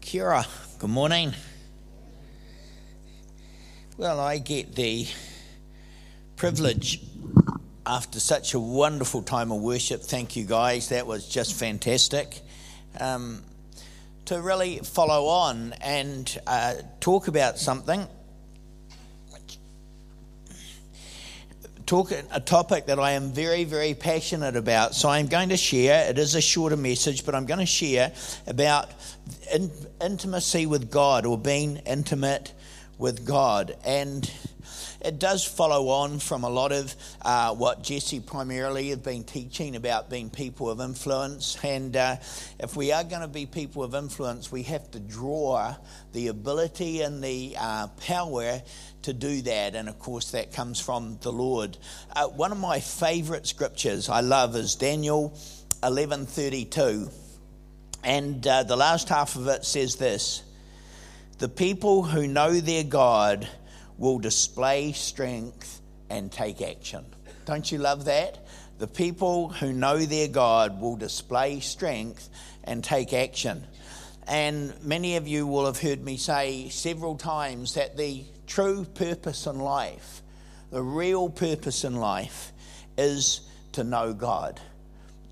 Kia good morning. Well, I get the privilege after such a wonderful time of worship. Thank you, guys. That was just fantastic. Um, to really follow on and uh, talk about something talk a topic that I am very, very passionate about. So I'm going to share. It is a shorter message, but I'm going to share about in, intimacy with God or being intimate with God. And it does follow on from a lot of uh, what Jesse primarily have been teaching about being people of influence. And uh, if we are going to be people of influence, we have to draw the ability and the uh, power to do that. And of course, that comes from the Lord. Uh, one of my favorite scriptures I love is Daniel 11:32, and uh, the last half of it says this: "The people who know their God will display strength and take action." Don't you love that? The people who know their God will display strength and take action. And many of you will have heard me say several times that the true purpose in life, the real purpose in life, is to know God.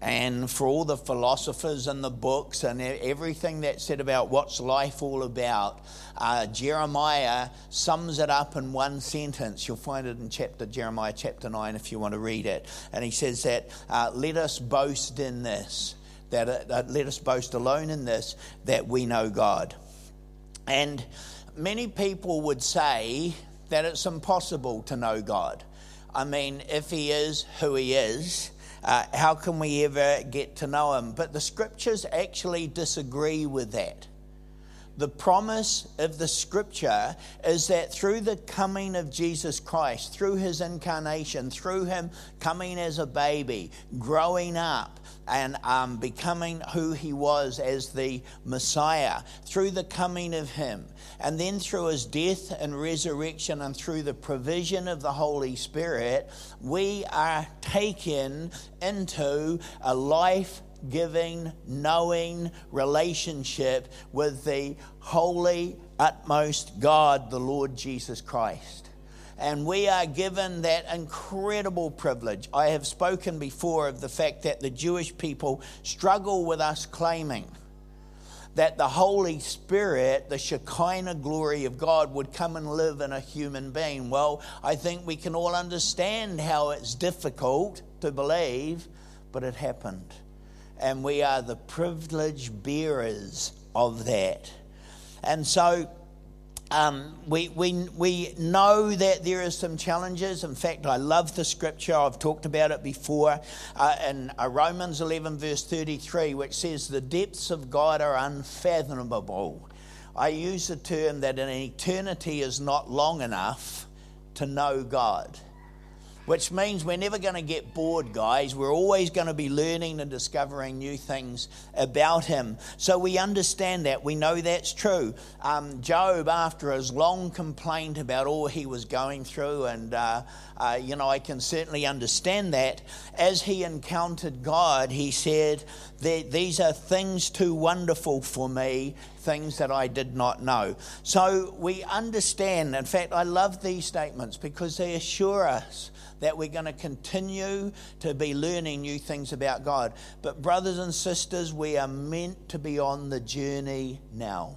And for all the philosophers and the books and everything that's said about what's life all about, uh, Jeremiah sums it up in one sentence. You'll find it in chapter Jeremiah chapter nine if you want to read it. And he says that uh, let us boast in this, that uh, let us boast alone in this, that we know God. And many people would say that it's impossible to know God. I mean, if He is who He is, uh, how can we ever get to know Him? But the scriptures actually disagree with that. The promise of the scripture is that through the coming of Jesus Christ, through his incarnation, through him coming as a baby, growing up, and um, becoming who he was as the Messiah, through the coming of him, and then through his death and resurrection, and through the provision of the Holy Spirit, we are taken into a life giving, knowing relationship with the holy, utmost God, the Lord Jesus Christ. And we are given that incredible privilege. I have spoken before of the fact that the Jewish people struggle with us claiming that the Holy Spirit, the Shekinah glory of God, would come and live in a human being. Well, I think we can all understand how it's difficult to believe, but it happened and we are the privileged bearers of that. And so um, we, we, we know that there are some challenges. In fact, I love the scripture. I've talked about it before uh, in uh, Romans 11, verse 33, which says, The depths of God are unfathomable. I use the term that an eternity is not long enough to know God which means we're never going to get bored, guys. We're always going to be learning and discovering new things about Him. So we understand that. We know that's true. Um, Job, after his long complaint about all he was going through, and, uh, uh, you know, I can certainly understand that, as he encountered God, he said, These are things too wonderful for me, things that I did not know. So we understand. In fact, I love these statements because they assure us that we're going to continue to be learning new things about God. But, brothers and sisters, we are meant to be on the journey now.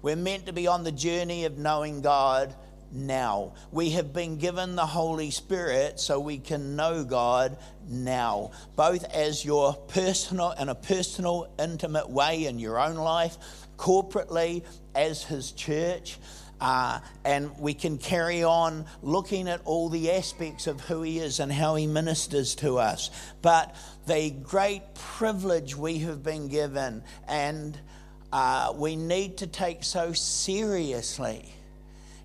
We're meant to be on the journey of knowing God now. We have been given the Holy Spirit so we can know God now, both as your personal in a personal, intimate way in your own life, corporately as His church. Uh, and we can carry on looking at all the aspects of who He is and how He ministers to us. But the great privilege we have been given and uh, we need to take so seriously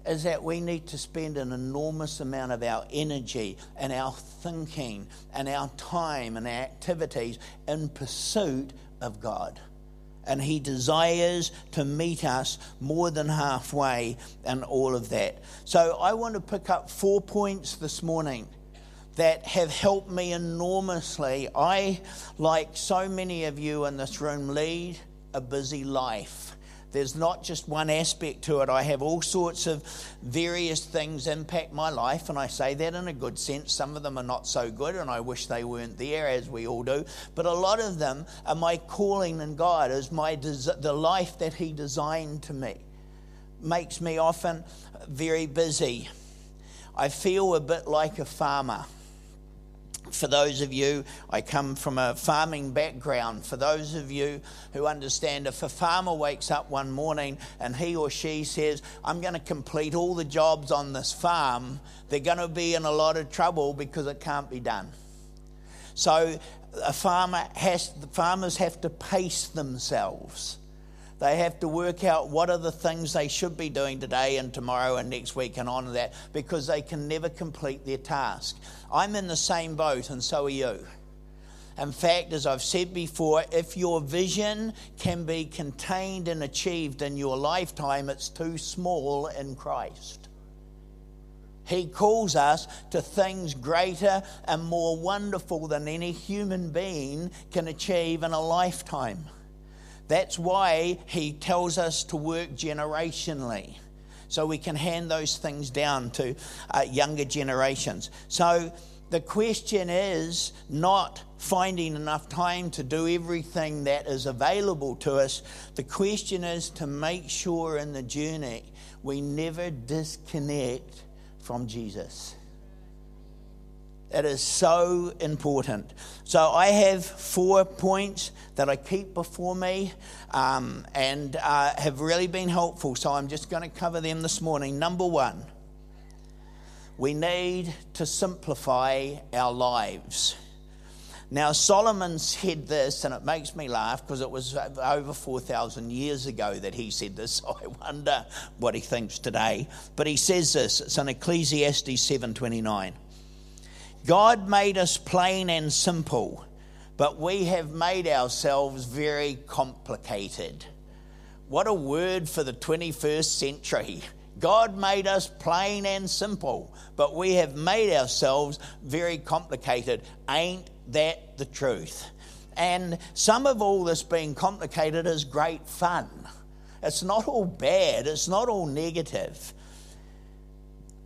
is that we need to spend an enormous amount of our energy and our thinking and our time and our activities in pursuit of God and He desires to meet us more than halfway and all of that. So I want to pick up four points this morning that have helped me enormously. I, like so many of you in this room, lead a busy life. There's not just one aspect to it. I have all sorts of various things impact my life, and I say that in a good sense. Some of them are not so good, and I wish they weren't there, as we all do. But a lot of them are my calling in God, is my the life that He designed to me. Makes me often very busy. I feel a bit like a farmer for those of you, I come from a farming background. For those of you who understand, if a farmer wakes up one morning and he or she says, I'm going to complete all the jobs on this farm, they're going to be in a lot of trouble because it can't be done. So a farmer has, the farmers have to pace themselves. They have to work out what are the things they should be doing today and tomorrow and next week and on to that because they can never complete their task. I'm in the same boat, and so are you. In fact, as I've said before, if your vision can be contained and achieved in your lifetime, it's too small in Christ. He calls us to things greater and more wonderful than any human being can achieve in a lifetime. That's why he tells us to work generationally so we can hand those things down to uh, younger generations. So the question is not finding enough time to do everything that is available to us. The question is to make sure in the journey we never disconnect from Jesus. It is so important. So, I have four points that I keep before me um, and uh, have really been helpful. So, I'm just going to cover them this morning. Number one, we need to simplify our lives. Now, Solomon said this, and it makes me laugh because it was over 4,000 years ago that he said this. So I wonder what he thinks today. But he says this, it's in Ecclesiastes 7.29. God made us plain and simple, but we have made ourselves very complicated. What a word for the 21st century. God made us plain and simple, but we have made ourselves very complicated. Ain't that the truth? And some of all this being complicated is great fun. It's not all bad, it's not all negative.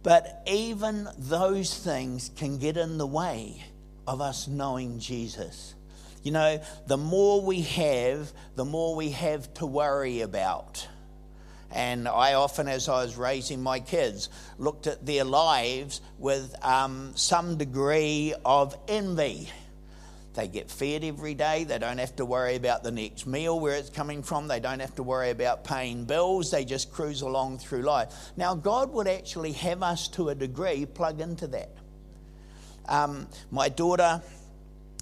But even those things can get in the way of us knowing Jesus. You know, the more we have, the more we have to worry about. And I often, as I was raising my kids, looked at their lives with um, some degree of envy they get fed every day. They don't have to worry about the next meal, where it's coming from. They don't have to worry about paying bills. They just cruise along through life. Now, God would actually have us to a degree plug into that. Um, my daughter,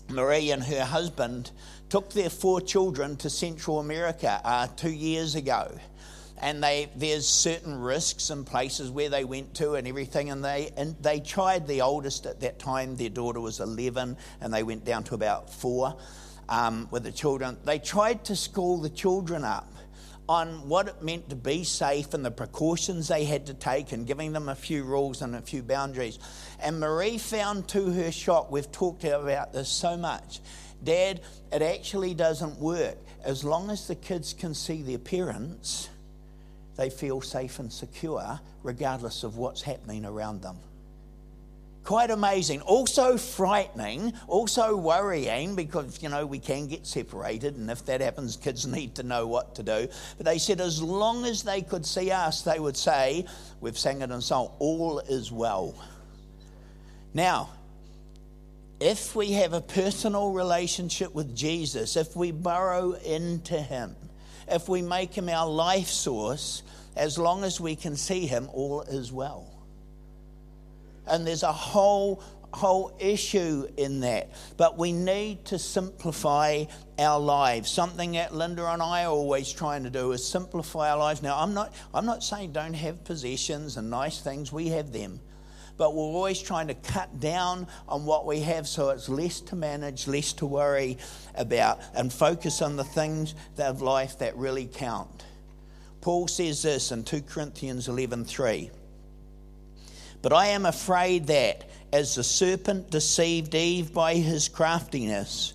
Marie, and her husband took their four children to Central America uh, two years ago and they there's certain risks and places where they went to and everything and they and they tried the oldest at that time. Their daughter was 11 and they went down to about four um, with the children. They tried to school the children up on what it meant to be safe and the precautions they had to take and giving them a few rules and a few boundaries. And marie found to her shock we've talked about this so much dad it actually doesn't work. As long as the kids can see the appearance they feel safe and secure regardless of what's happening around them. Quite amazing. Also frightening, also worrying because, you know, we can get separated, and if that happens, kids need to know what to do. But they said as long as they could see us, they would say, We've sang it in song, all is well. Now, if we have a personal relationship with Jesus, if we burrow into Him, if we make him our life source, as long as we can see him, all is well. And there's a whole whole issue in that. But we need to simplify our lives. Something that Linda and I are always trying to do is simplify our lives. Now I'm not I'm not saying don't have possessions and nice things. We have them but we're always trying to cut down on what we have so it's less to manage, less to worry about, and focus on the things of life that really count. Paul says this in 2 Corinthians 11:3. But I am afraid that as the serpent deceived Eve by his craftiness,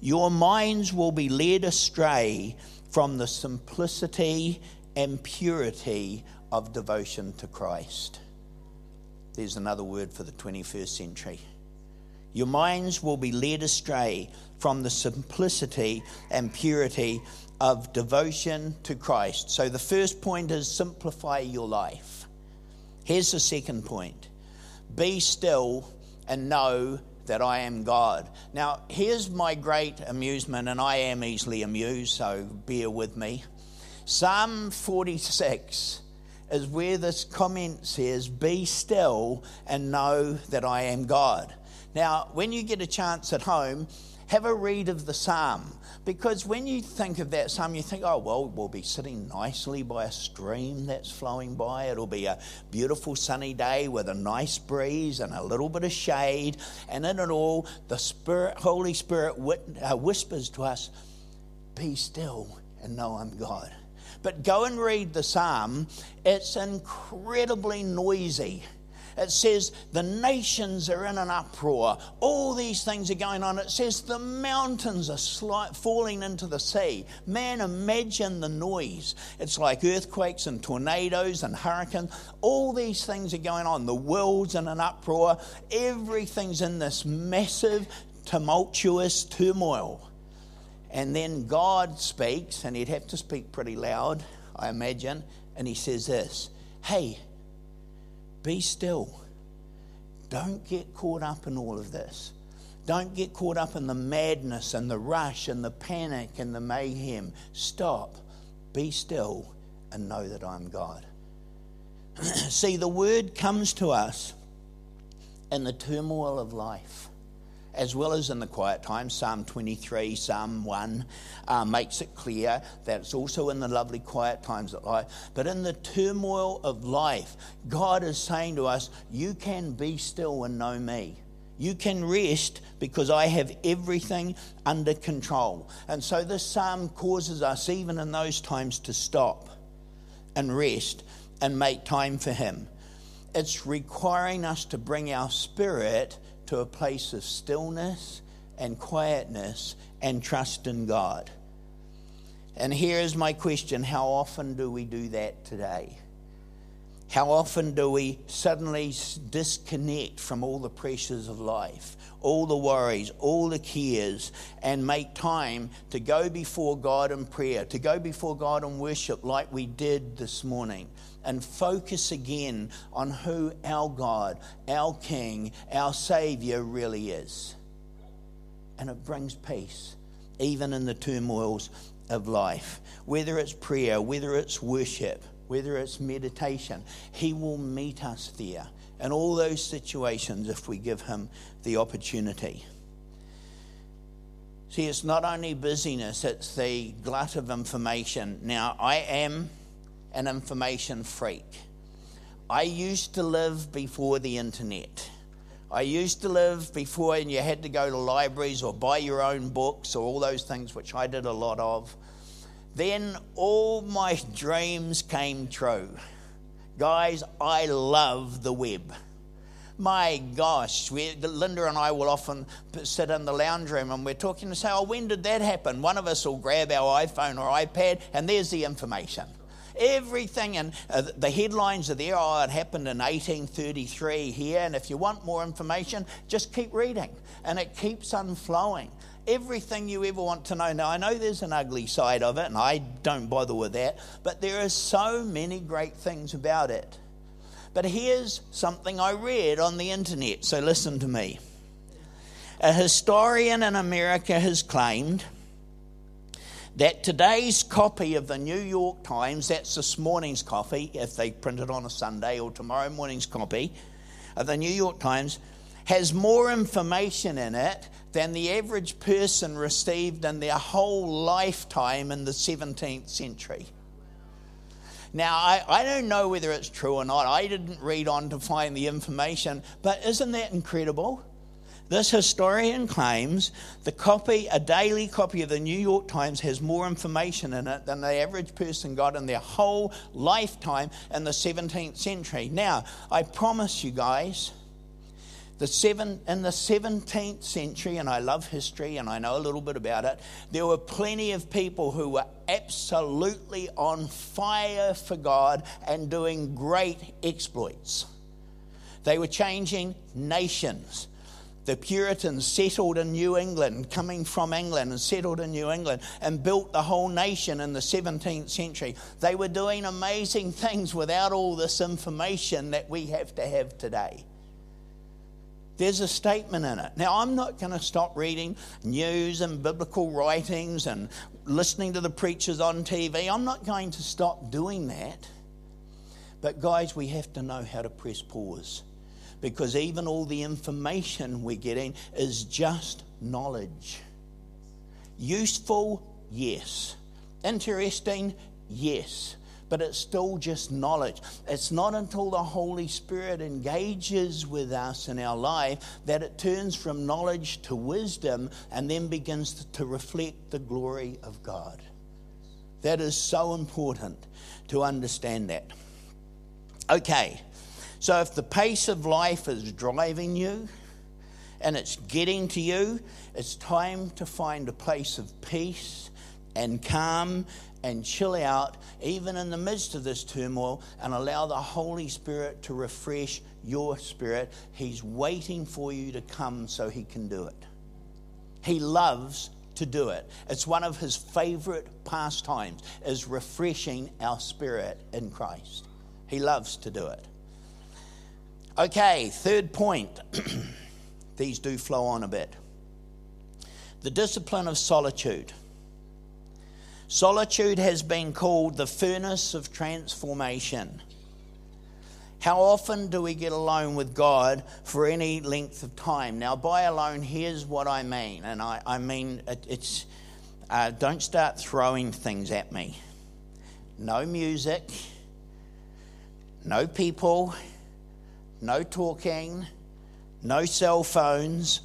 your minds will be led astray from the simplicity and purity of devotion to Christ. There's another word for the 21st century. Your minds will be led astray from the simplicity and purity of devotion to Christ. So the first point is simplify your life. Here's the second point be still and know that I am God. Now, here's my great amusement, and I am easily amused, so bear with me. Psalm 46 is where this comment says, Be still and know that I am God. Now, when you get a chance at home, have a read of the psalm. Because when you think of that psalm, you think, oh, well, we'll be sitting nicely by a stream that's flowing by. It'll be a beautiful sunny day with a nice breeze and a little bit of shade. And in it all, the Spirit, Holy Spirit uh, whispers to us, be still and know I'm God. But go and read the psalm, it's incredibly noisy. It says the nations are in an uproar. All these things are going on. It says the mountains are falling into the sea. Man, imagine the noise. It's like earthquakes and tornadoes and hurricanes. All these things are going on. The world's in an uproar. Everything's in this massive, tumultuous turmoil. And then God speaks, and he'd have to speak pretty loud, I imagine, and he says this Hey, be still. Don't get caught up in all of this. Don't get caught up in the madness and the rush and the panic and the mayhem. Stop. Be still and know that I'm God. See, the word comes to us in the turmoil of life as well as in the quiet times. Psalm 23, Psalm 1 uh, makes it clear that it's also in the lovely quiet times of life. But in the turmoil of life, God is saying to us, You can be still and know me. You can rest because I have everything under control. And so this psalm causes us, even in those times, to stop and rest and make time for Him. It's requiring us to bring our spirit to a place of stillness and quietness and trust in God. And here is my question How often do we do that today? How often do we suddenly disconnect from all the pressures of life, all the worries, all the cares, and make time to go before God in prayer, to go before God in worship like we did this morning, and focus again on who our God, our King, our Savior really is? And it brings peace, even in the turmoils of life. Whether it's prayer, whether it's worship whether it's meditation, He will meet us there in all those situations if we give Him the opportunity. See, it's not only busyness, it's the glut of information. Now, I am an information freak. I used to live before the internet. I used to live before, and you had to go to libraries or buy your own books or all those things, which I did a lot of. Then all my dreams came true. Guys, I love the web. My gosh, we, Linda and I will often sit in the lounge room and we're talking and say, Oh, when did that happen? One of us will grab our iPhone or iPad and there's the information. Everything, and uh, the headlines are there. Oh, it happened in 1833 here. And if you want more information, just keep reading. And it keeps on flowing everything you ever want to know. Now, I know there's an ugly side of it, and I don't bother with that, but there are so many great things about it. But here's something I read on the internet, so listen to me. A historian in America has claimed that today's copy of the New York Times, that's this morning's copy, if they print it on a Sunday, or tomorrow morning's copy of the New York Times, has more information in it than the average person received in their whole lifetime in the 17th century. Now, I, I don't know whether it's true or not. I didn't read on to find the information, but isn't that incredible? This historian claims the copy, a daily copy of the New York Times, has more information in it than the average person got in their whole lifetime in the 17th century. Now, I promise you guys, The seven, in the 17th century, and I love history and I know a little bit about it, there were plenty of people who were absolutely on fire for God and doing great exploits. They were changing nations. The Puritans settled in New England, coming from England, and settled in New England and built the whole nation in the 17th century. They were doing amazing things without all this information that we have to have today. There's a statement in it. Now, I'm not going to stop reading news and biblical writings and listening to the preachers on TV. I'm not going to stop doing that. But, guys, we have to know how to press pause because even all the information we're getting is just knowledge. Useful, yes. Interesting, yes. But it's still just knowledge. It's not until the Holy Spirit engages with us in our life that it turns from knowledge to wisdom and then begins to reflect the glory of God. That is so important to understand that. Okay, so if the pace of life is driving you and it's getting to you, it's time to find a place of peace and calm and chill out, even in the midst of this turmoil, and allow the Holy Spirit to refresh your spirit. He's waiting for you to come so He can do it. He loves to do it. It's one of His favorite pastimes, is refreshing our spirit in Christ. He loves to do it. Okay, third point. These do flow on a bit. The discipline of solitude. Solitude has been called the furnace of transformation. How often do we get alone with God for any length of time? Now, by alone, here's what I mean. And I, I mean, it, it's uh, don't start throwing things at me. No music, no people, no talking, no cell phones,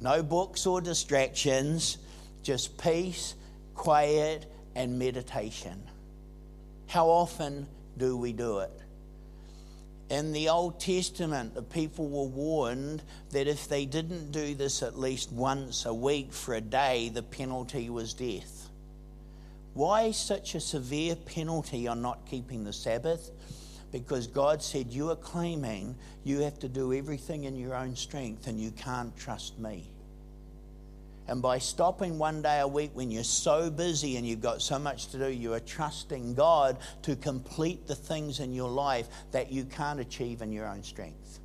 no books or distractions, just peace, quiet, and meditation. How often do we do it? In the Old Testament, the people were warned that if they didn't do this at least once a week for a day, the penalty was death. Why such a severe penalty on not keeping the Sabbath? Because God said, You are claiming you have to do everything in your own strength and you can't trust me. And by stopping one day a week when you're so busy and you've got so much to do, you are trusting God to complete the things in your life that you can't achieve in your own strength.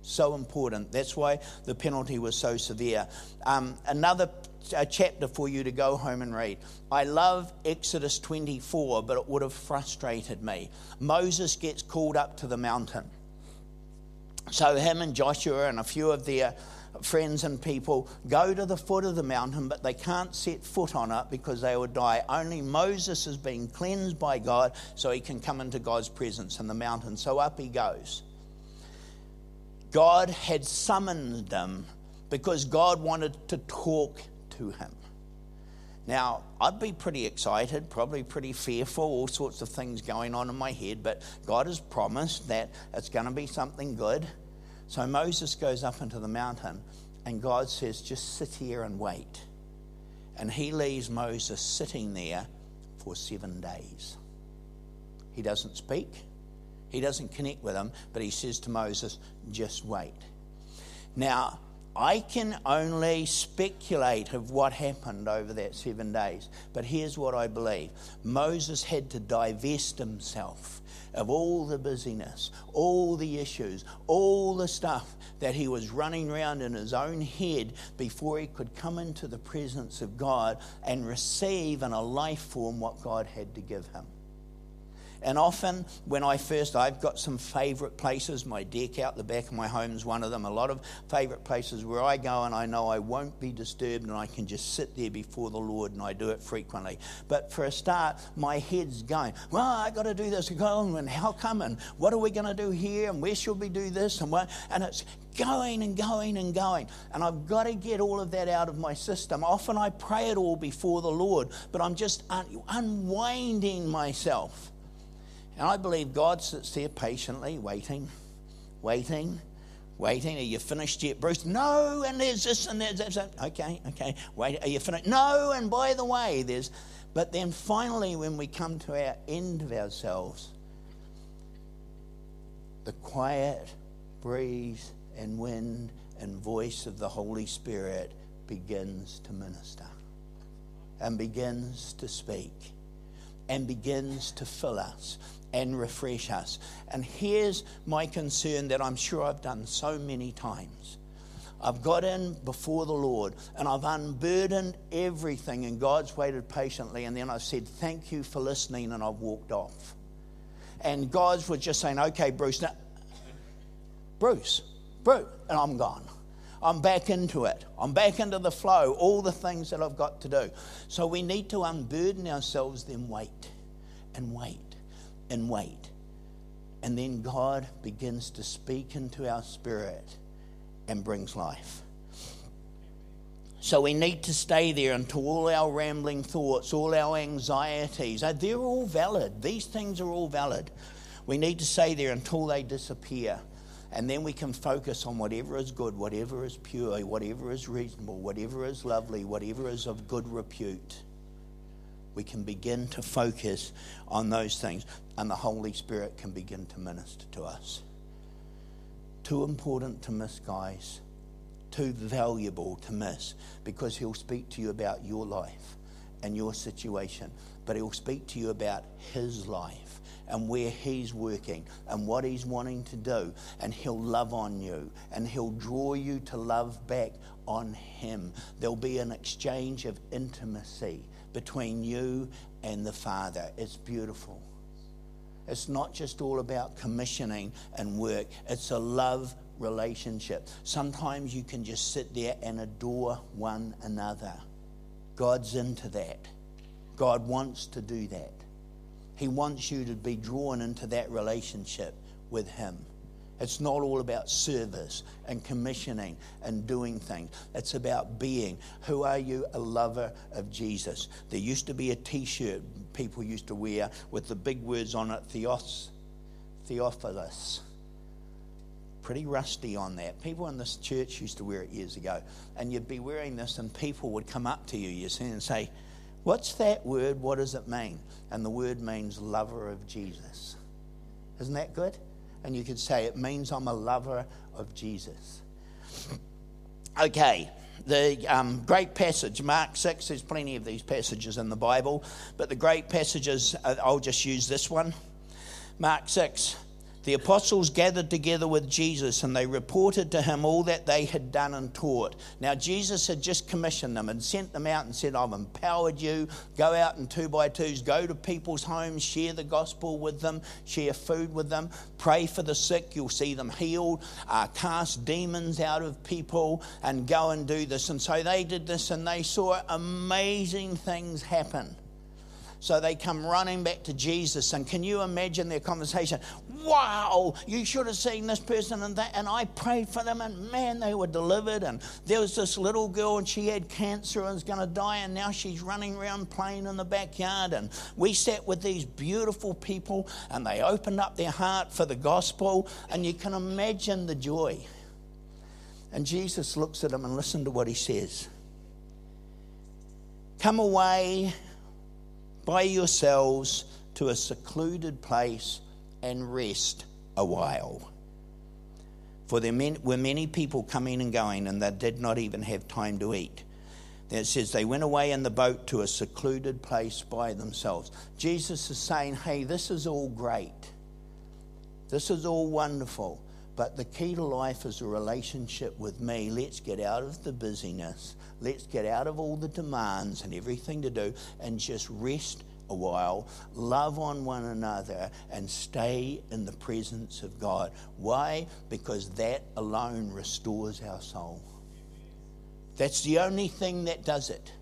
So important. That's why the penalty was so severe. Um, another a chapter for you to go home and read. I love Exodus 24, but it would have frustrated me. Moses gets called up to the mountain. So, him and Joshua and a few of their friends and people go to the foot of the mountain, but they can't set foot on it because they would die. Only Moses has been cleansed by God so he can come into God's presence in the mountain. So, up he goes. God had summoned them because God wanted to talk to him. Now, I'd be pretty excited, probably pretty fearful, all sorts of things going on in my head, but God has promised that it's going to be something good. So Moses goes up into the mountain, and God says, Just sit here and wait. And he leaves Moses sitting there for seven days. He doesn't speak, he doesn't connect with him, but he says to Moses, Just wait. Now, I can only speculate of what happened over that seven days. But here's what I believe Moses had to divest himself of all the busyness, all the issues, all the stuff that he was running around in his own head before he could come into the presence of God and receive in a life form what God had to give him. And often, when I first, I've got some favourite places. My deck out the back of my home is one of them. A lot of favourite places where I go and I know I won't be disturbed and I can just sit there before the Lord, and I do it frequently. But for a start, my head's going, well, I got to do this, and how come, and what are we going to do here, and where should we do this, and what? And it's going and going and going. And I've got to get all of that out of my system. Often I pray it all before the Lord, but I'm just un- unwinding myself. And I believe God sits there patiently waiting, waiting, Waiting, are you finished yet, Bruce? No, and there's this and there's that. Okay, okay. Wait, are you finished? No, and by the way, there's. But then finally, when we come to our end of ourselves, the quiet breeze and wind and voice of the Holy Spirit begins to minister and begins to speak and begins to fill us and refresh us. And here's my concern that I'm sure I've done so many times. I've got in before the Lord and I've unburdened everything, and God's waited patiently. And then I've said, Thank you for listening, and I've walked off. And God's was just saying, Okay, Bruce, now, Bruce, Bruce, and I'm gone. I'm back into it. I'm back into the flow, all the things that I've got to do. So we need to unburden ourselves, then wait and wait and wait. And then God begins to speak into our spirit and brings life. So we need to stay there until all our rambling thoughts, all our anxieties, uh, they're all valid. These things are all valid. We need to stay there until they disappear. And then we can focus on whatever is good, whatever is pure, whatever is reasonable, whatever is lovely, whatever is of good repute. We can begin to focus on those things, and the Holy Spirit can begin to minister to us. Too important to miss, guys. Too valuable to miss because He'll speak to you about your life and your situation, but He'll speak to you about His life and where He's working and what He's wanting to do. And He'll love on you and He'll draw you to love back on Him. There'll be an exchange of intimacy between you and the Father. It's beautiful. It's not just all about commissioning and work, it's a love relationship. Sometimes you can just sit there and adore one another. God's into that. God wants to do that. He wants you to be drawn into that relationship with Him. It's not all about service and commissioning and doing things. It's about being. Who are you? A lover of Jesus. There used to be a t shirt people used to wear with the big words on it Theos, Theophilus. Pretty rusty on that. People in this church used to wear it years ago. And you'd be wearing this, and people would come up to you, you see, and say, What's that word? What does it mean? And the word means lover of Jesus. Isn't that good? And you could say it means I'm a lover of Jesus. Okay, the um, great passage, Mark 6, there's plenty of these passages in the Bible, but the great passages, uh, I'll just use this one. Mark 6, the apostles gathered together with Jesus and they reported to him all that they had done and taught. Now, Jesus had just commissioned them and sent them out and said, I've empowered you. Go out in two by twos, go to people's homes, share the gospel with them, share food with them, pray for the sick. You'll see them healed, uh, cast demons out of people, and go and do this. And so they did this and they saw amazing things happen. So they come running back to Jesus. And can you imagine their conversation? Wow, you should have seen this person and that. And I prayed for them, and man, they were delivered. And there was this little girl, and she had cancer and was going to die. And now she's running around playing in the backyard. And we sat with these beautiful people, and they opened up their heart for the gospel. And you can imagine the joy. And Jesus looks at them and listen to what he says. Come away by yourselves to a secluded place and rest a while. For there were many people coming and going, and they did not even have time to eat. Then it says they went away in the boat to a secluded place by themselves. Jesus is saying, hey, this is all great. This is all wonderful. But the key to life is a relationship with me. Let's get out of the busyness. Let's get out of all the demands and everything to do and just rest a while, love on one another, and stay in the presence of God. Why? Because that alone restores our soul. That's the only thing that does it.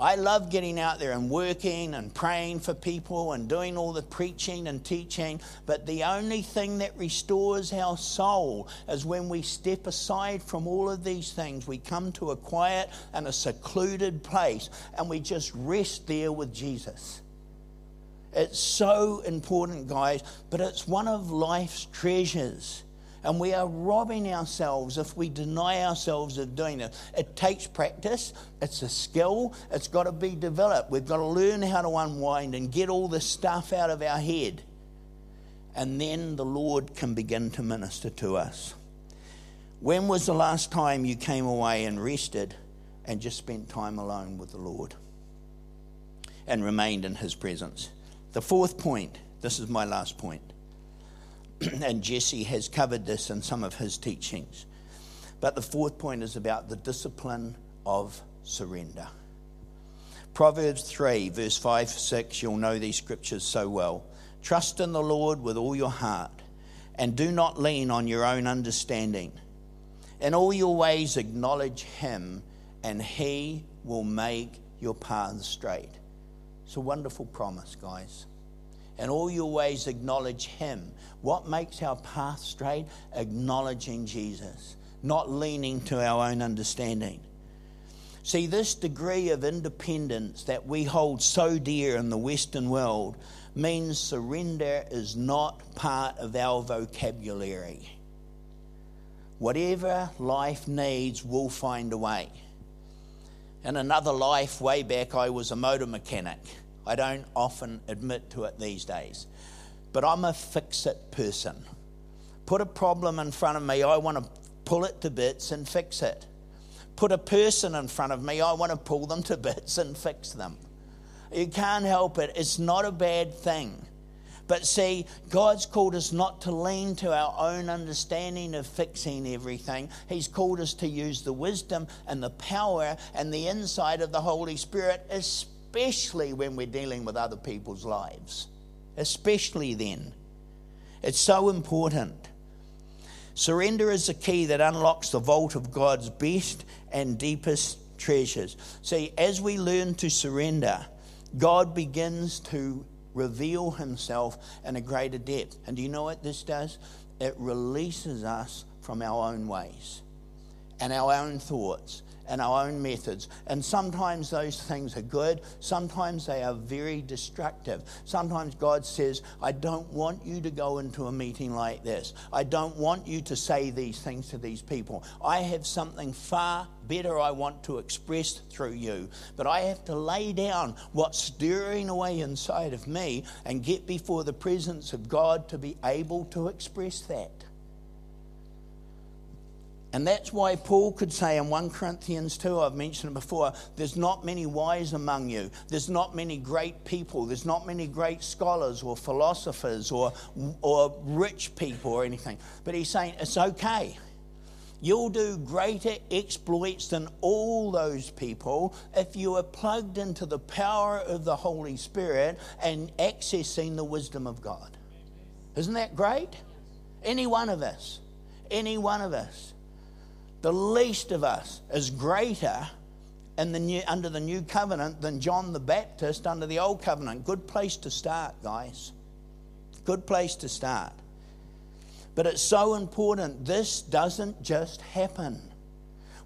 I love getting out there and working and praying for people and doing all the preaching and teaching, but the only thing that restores our soul is when we step aside from all of these things. We come to a quiet and a secluded place and we just rest there with Jesus. It's so important, guys, but it's one of life's treasures. And we are robbing ourselves if we deny ourselves of doing it. It takes practice, it's a skill, it's got to be developed. We've got to learn how to unwind and get all the stuff out of our head. And then the Lord can begin to minister to us. When was the last time you came away and rested and just spent time alone with the Lord and remained in His presence? The fourth point this is my last point and Jesse has covered this in some of his teachings. But the fourth point is about the discipline of surrender. Proverbs 3, verse 5, 6, you'll know these scriptures so well. Trust in the Lord with all your heart, and do not lean on your own understanding. In all your ways, acknowledge Him, and He will make your paths straight. It's a wonderful promise, guys. In all your ways, acknowledge Him. What makes our path straight? Acknowledging Jesus, not leaning to our own understanding. See, this degree of independence that we hold so dear in the Western world means surrender is not part of our vocabulary. Whatever life needs, we'll find a way. In another life, way back, I was a motor mechanic. I don't often admit to it these days. But I'm a fix it person. Put a problem in front of me, I want to pull it to bits and fix it. Put a person in front of me, I want to pull them to bits and fix them. You can't help it, it's not a bad thing. But see, God's called us not to lean to our own understanding of fixing everything. He's called us to use the wisdom and the power and the insight of the Holy Spirit, especially especially when we're dealing with other people's lives. Especially then. It's so important. Surrender is the key that unlocks the vault of God's best and deepest treasures. See, as we learn to surrender, God begins to reveal himself in a greater depth. And do you know what this does? It releases us from our own ways and our own thoughts and our own methods. And sometimes those things are good, sometimes they are very destructive. Sometimes God says, I don't want you to go into a meeting like this. I don't want you to say these things to these people. I have something far better I want to express through you. But I have to lay down what's stirring away inside of me and get before the presence of God to be able to express that. And that's why Paul could say in 1 Corinthians 2, I've mentioned it before, there's not many wise among you. There's not many great people. There's not many great scholars or philosophers or, or rich people or anything. But he's saying it's okay. You'll do greater exploits than all those people if you are plugged into the power of the Holy Spirit and accessing the wisdom of God. Isn't that great? Any one of us. Any one of us the least of us is greater in the new, under the new covenant than John the Baptist under the old covenant. Good place to start, guys. Good place to start. But it's so important. This doesn't just happen.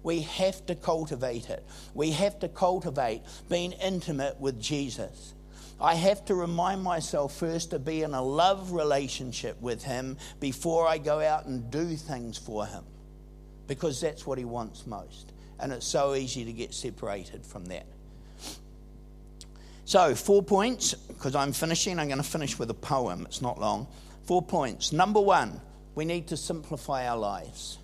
We have to cultivate it. We have to cultivate being intimate with Jesus. I have to remind myself first to be in a love relationship with Him before I go out and do things for Him because that's what he wants most. And it's so easy to get separated from that. So, four points, because I'm finishing. I'm going to finish with a poem. It's not long. Four points. Number one, we need to simplify our lives.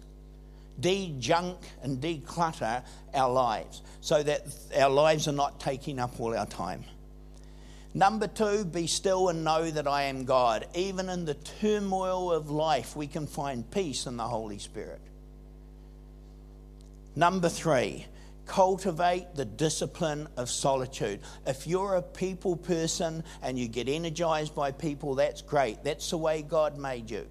De junk and declutter our lives so that our lives are not taking up all our time. Number two, be still and know that I am God. Even in the turmoil of life, we can find peace in the Holy Spirit. Number three, cultivate the discipline of solitude. If you're a people person and you get energized by people, that's great. That's the way God made you.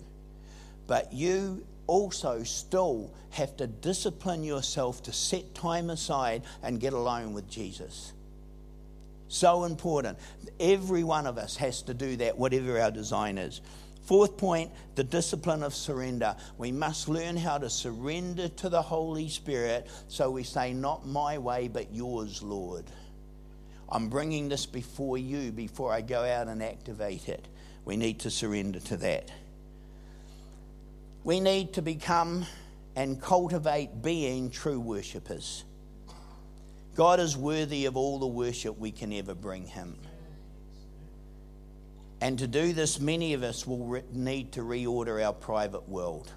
But you also still have to discipline yourself to set time aside and get alone with Jesus. So important. Every one of us has to do that, whatever our design is. Fourth point, the discipline of surrender. We must learn how to surrender to the Holy Spirit so we say, Not my way, but yours, Lord. I'm bringing this before you before I go out and activate it. We need to surrender to that. We need to become and cultivate being true worshippers. God is worthy of all the worship we can ever bring Him. And to do this, many of us will re- need to reorder our private world.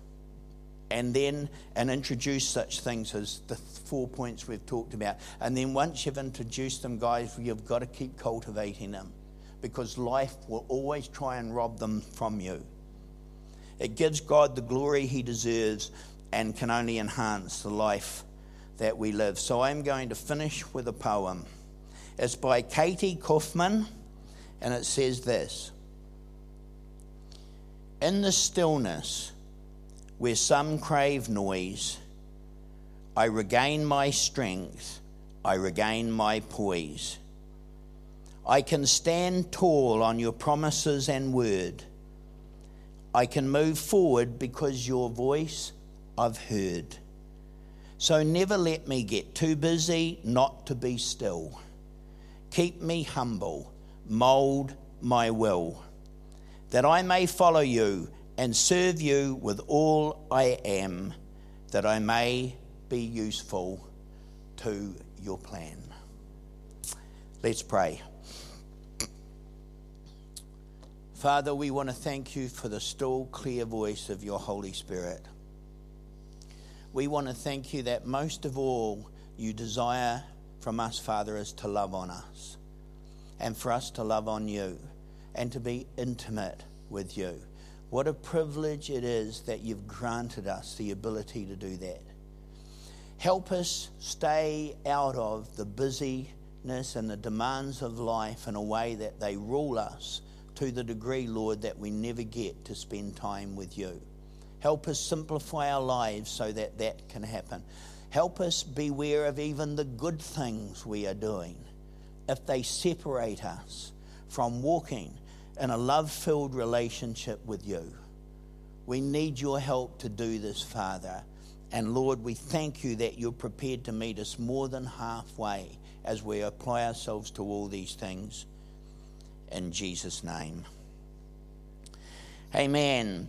And then, and introduce such things as the four points we've talked about. And then once you've introduced them, guys, you've got to keep cultivating them because life will always try and rob them from you. It gives God the glory he deserves and can only enhance the life that we live. So I'm going to finish with a poem. It's by Katie Kaufman, and it says this In the stillness, where some crave noise, I regain my strength, I regain my poise. I can stand tall on your promises and word. I can move forward because your voice I've heard. So never let me get too busy not to be still. Keep me humble, mould my will, that I may follow you and serve you with all I am, that I may be useful to your plan. Let's pray. Father, we want to thank you for the still clear voice of your Holy Spirit. We want to thank you that most of all you desire from us, Father, is to love on us and for us to love on you and to be intimate with you. What a privilege it is that you've granted us the ability to do that. Help us stay out of the busyness and the demands of life in a way that they rule us to the degree, Lord, that we never get to spend time with you. Help us simplify our lives so that that can happen. Help us beware of even the good things we are doing if they separate us from walking in a love filled relationship with you. We need your help to do this, Father. And Lord, we thank you that you're prepared to meet us more than halfway as we apply ourselves to all these things in Jesus' name. Amen.